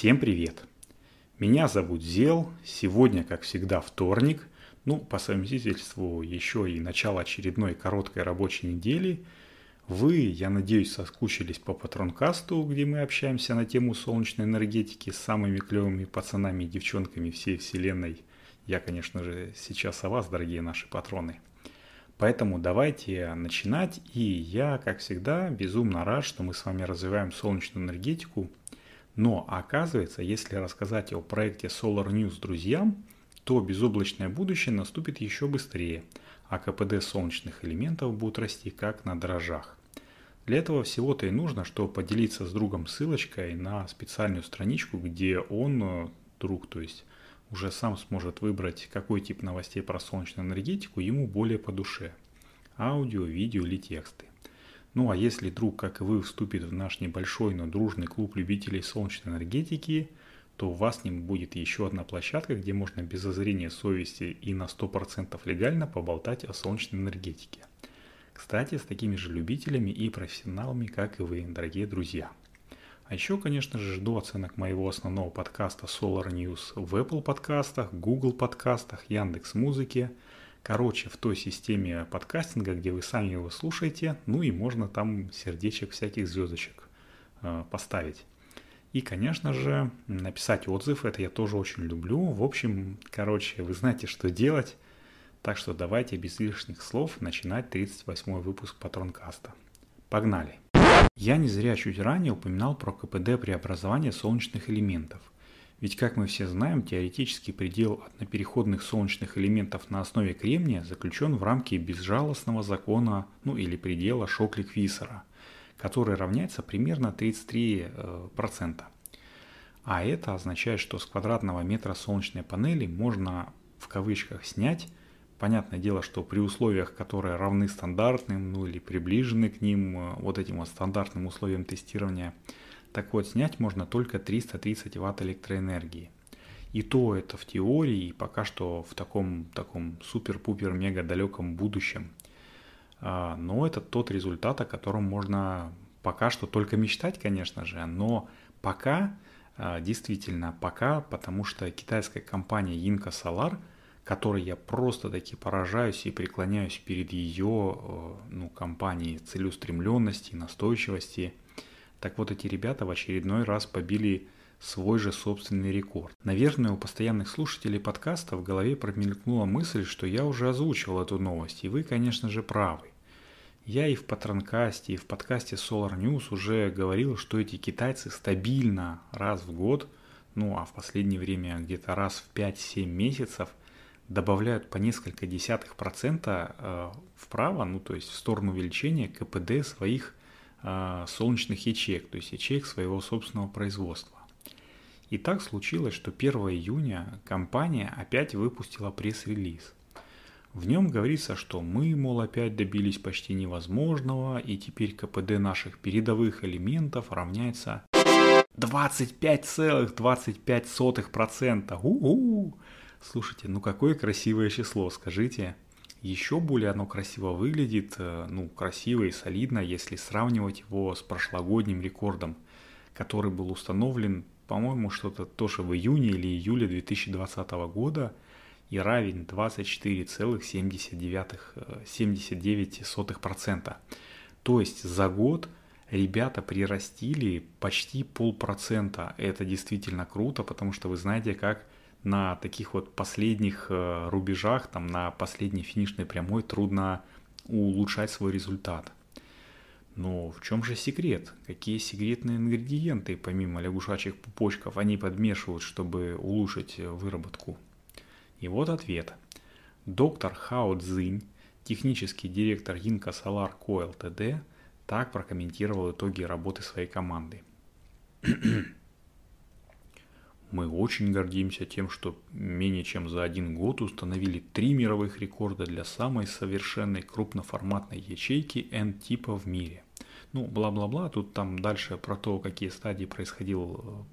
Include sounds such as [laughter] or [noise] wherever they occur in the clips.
Всем привет! Меня зовут Зел. Сегодня, как всегда, вторник. Ну, по совместительству еще и начало очередной короткой рабочей недели. Вы, я надеюсь, соскучились по Патронкасту, где мы общаемся на тему солнечной энергетики с самыми клевыми пацанами и девчонками всей вселенной. Я, конечно же, сейчас о вас, дорогие наши патроны. Поэтому давайте начинать. И я, как всегда, безумно рад, что мы с вами развиваем солнечную энергетику – но оказывается, если рассказать о проекте Solar News друзьям, то безоблачное будущее наступит еще быстрее, а КПД солнечных элементов будет расти как на дрожжах. Для этого всего-то и нужно, чтобы поделиться с другом ссылочкой на специальную страничку, где он, э, друг, то есть уже сам сможет выбрать, какой тип новостей про солнечную энергетику ему более по душе. Аудио, видео или тексты. Ну а если друг, как и вы, вступит в наш небольшой, но дружный клуб любителей солнечной энергетики, то у вас с ним будет еще одна площадка, где можно без озрения совести и на 100% легально поболтать о солнечной энергетике. Кстати, с такими же любителями и профессионалами, как и вы, дорогие друзья. А еще, конечно же, жду оценок моего основного подкаста Solar News в Apple подкастах, Google подкастах, Яндекс Музыке – Короче, в той системе подкастинга, где вы сами его слушаете, ну и можно там сердечек всяких звездочек э, поставить. И, конечно же, написать отзыв, это я тоже очень люблю. В общем, короче, вы знаете, что делать. Так что давайте без лишних слов начинать 38 выпуск Патронкаста. Погнали! Я не зря чуть ранее упоминал про КПД преобразования солнечных элементов. Ведь, как мы все знаем, теоретический предел однопереходных солнечных элементов на основе кремния заключен в рамке безжалостного закона, ну или предела Шоклик-Виссера, который равняется примерно 33%. Э, а это означает, что с квадратного метра солнечной панели можно в кавычках снять, понятное дело, что при условиях, которые равны стандартным, ну или приближены к ним, э, вот этим вот стандартным условиям тестирования – так вот, снять можно только 330 Вт электроэнергии. И то это в теории, и пока что в таком, таком супер-пупер-мега далеком будущем. А, но это тот результат, о котором можно пока что только мечтать, конечно же, но пока, а, действительно пока, потому что китайская компания Inca Solar, которой я просто таки поражаюсь и преклоняюсь перед ее э, ну, компанией целеустремленности, настойчивости – так вот, эти ребята в очередной раз побили свой же собственный рекорд. Наверное, у постоянных слушателей подкаста в голове промелькнула мысль, что я уже озвучивал эту новость, и вы, конечно же, правы. Я и в Патронкасте, и в подкасте Solar News уже говорил, что эти китайцы стабильно раз в год, ну а в последнее время где-то раз в 5-7 месяцев добавляют по несколько десятых процента э, вправо, ну то есть в сторону увеличения КПД своих солнечных ячеек, то есть ячеек своего собственного производства. И так случилось, что 1 июня компания опять выпустила пресс-релиз. В нем говорится, что мы, мол, опять добились почти невозможного, и теперь КПД наших передовых элементов равняется 25,25%. У-у-у! Слушайте, ну какое красивое число, скажите. Еще более оно красиво выглядит, э, ну, красиво и солидно, если сравнивать его с прошлогодним рекордом, который был установлен, по-моему, что-то тоже в июне или июле 2020 года и равен 24,79%. То есть за год ребята прирастили почти полпроцента. Это действительно круто, потому что вы знаете, как на таких вот последних э, рубежах, там на последней финишной прямой трудно улучшать свой результат. Но в чем же секрет? Какие секретные ингредиенты, помимо лягушачьих пупочков, они подмешивают, чтобы улучшить выработку? И вот ответ. Доктор Хао Цзинь, технический директор Инка Solar Co. Ltd, так прокомментировал итоги работы своей команды. Мы очень гордимся тем, что менее чем за один год установили три мировых рекорда для самой совершенной крупноформатной ячейки N-типа в мире. Ну, бла-бла-бла, тут там дальше про то, какие стадии происходил,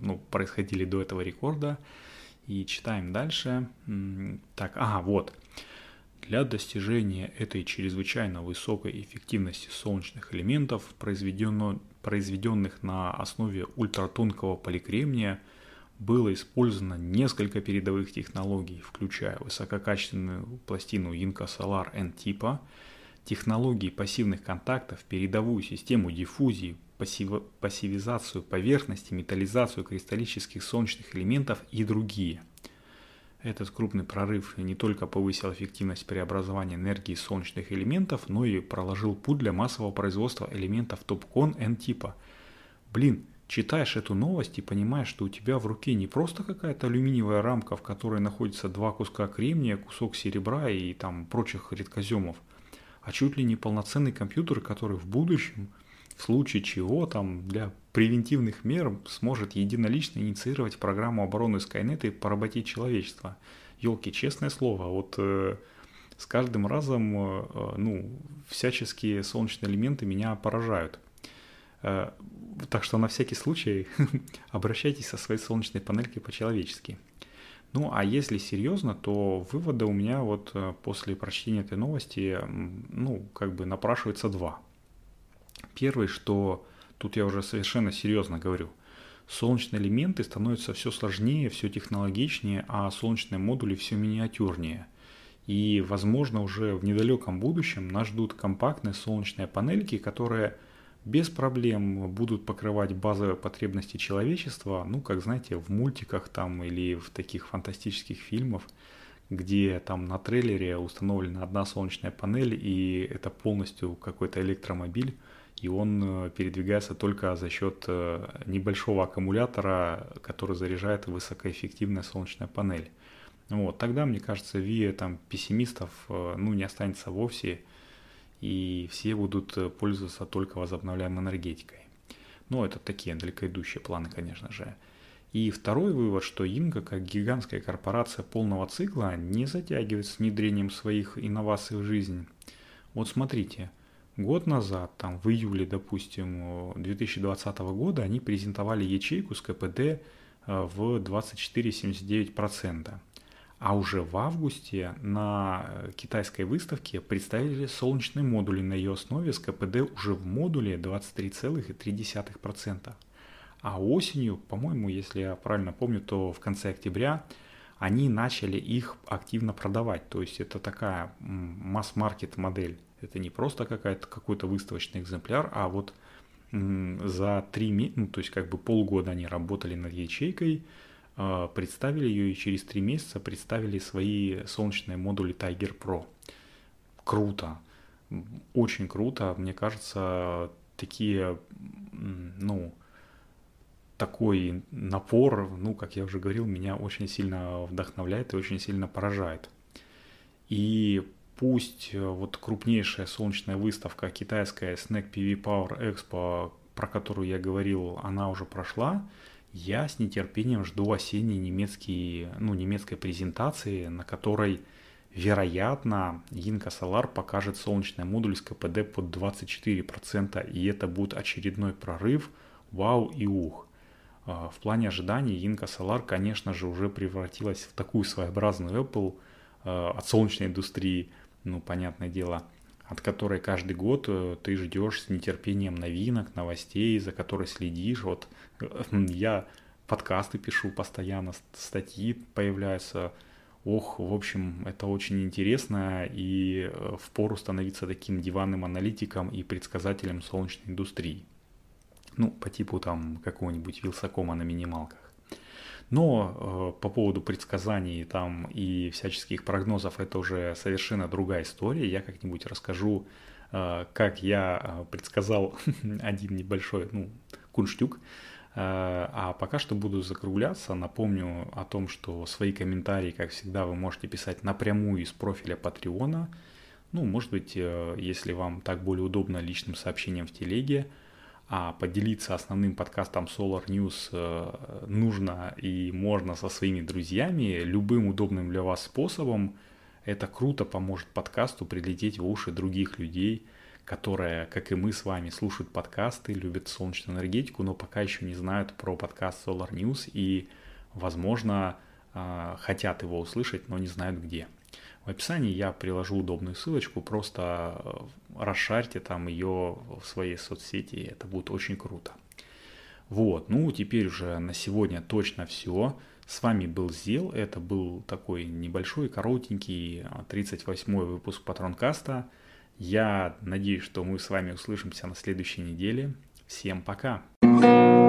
ну, происходили до этого рекорда. И читаем дальше. Так, ага, вот. Для достижения этой чрезвычайно высокой эффективности солнечных элементов, произведенных на основе ультратонкого поликремния, было использовано несколько передовых технологий, включая высококачественную пластину Inca Solar N типа, технологии пассивных контактов, передовую систему диффузии, пассив... пассивизацию поверхности, металлизацию кристаллических солнечных элементов и другие. Этот крупный прорыв не только повысил эффективность преобразования энергии солнечных элементов, но и проложил путь для массового производства элементов TOPCon N-типа. Блин, читаешь эту новость и понимаешь, что у тебя в руке не просто какая-то алюминиевая рамка, в которой находится два куска кремния, кусок серебра и там прочих редкоземов, а чуть ли не полноценный компьютер, который в будущем – в случае чего там для превентивных мер сможет единолично инициировать программу обороны Skynet и поработить человечество. Елки, честное слово, вот э, с каждым разом, э, ну, всяческие солнечные элементы меня поражают. Э, так что на всякий случай [laughs] обращайтесь со своей солнечной панелькой по-человечески. Ну, а если серьезно, то выводы у меня вот э, после прочтения этой новости, ну, как бы напрашивается два – Первый, что тут я уже совершенно серьезно говорю, солнечные элементы становятся все сложнее, все технологичнее, а солнечные модули все миниатюрнее. И, возможно, уже в недалеком будущем нас ждут компактные солнечные панельки, которые без проблем будут покрывать базовые потребности человечества, ну, как знаете, в мультиках там или в таких фантастических фильмах, где там на трейлере установлена одна солнечная панель, и это полностью какой-то электромобиль, и он э, передвигается только за счет э, небольшого аккумулятора, который заряжает высокоэффективная солнечная панель. Вот, тогда, мне кажется, виа там пессимистов э, ну, не останется вовсе, и все будут пользоваться только возобновляемой энергетикой. Но это такие далеко идущие планы, конечно же. И второй вывод, что Инга, как гигантская корпорация полного цикла, не затягивает с внедрением своих инноваций в жизнь. Вот смотрите – Год назад, там в июле, допустим, 2020 года, они презентовали ячейку с КПД э, в 24,79%. А уже в августе на э, китайской выставке представили солнечные модули на ее основе с КПД уже в модуле 23,3%. А осенью, по-моему, если я правильно помню, то в конце октября они начали их активно продавать. То есть это такая масс-маркет модель. Это не просто какая-то, какой-то выставочный экземпляр, а вот за три ну, то есть как бы полгода они работали над ячейкой, представили ее и через три месяца представили свои солнечные модули Tiger Pro. Круто, очень круто, мне кажется, такие, ну, такой напор, ну, как я уже говорил, меня очень сильно вдохновляет и очень сильно поражает. И пусть э, вот крупнейшая солнечная выставка китайская Snack PV Power Expo, про которую я говорил, она уже прошла, я с нетерпением жду осенней немецкие, ну, немецкой презентации, на которой, вероятно, Inca Solar покажет солнечный модуль с КПД под 24%, и это будет очередной прорыв, вау и ух. А, в плане ожиданий Inca Solar, конечно же, уже превратилась в такую своеобразную Apple э, от солнечной индустрии – ну, понятное дело, от которой каждый год э, ты ждешь с нетерпением новинок, новостей, за которой следишь. Вот э, [laughs] я подкасты пишу постоянно, статьи появляются. Ох, в общем, это очень интересно и э, впору становиться таким диванным аналитиком и предсказателем солнечной индустрии. Ну, по типу там какого-нибудь Вилсакома на минималках. Но э, по поводу предсказаний там и всяческих прогнозов это уже совершенно другая история. Я как-нибудь расскажу, э, как я э, предсказал [laughs] один небольшой ну, кунштюк. Э, а пока что буду закругляться. Напомню о том, что свои комментарии, как всегда, вы можете писать напрямую из профиля Патреона. Ну, может быть, э, если вам так более удобно личным сообщением в телеге – а поделиться основным подкастом Solar News э, нужно и можно со своими друзьями любым удобным для вас способом. Это круто поможет подкасту прилететь в уши других людей, которые, как и мы с вами, слушают подкасты, любят солнечную энергетику, но пока еще не знают про подкаст Solar News и, возможно, э, хотят его услышать, но не знают где. В описании я приложу удобную ссылочку, просто э, расшарьте там ее в своей соцсети, это будет очень круто. Вот, ну теперь уже на сегодня точно все. С вами был Зел, это был такой небольшой, коротенький 38-й а, выпуск Патронкаста. Я надеюсь, что мы с вами услышимся на следующей неделе. Всем пока! thank you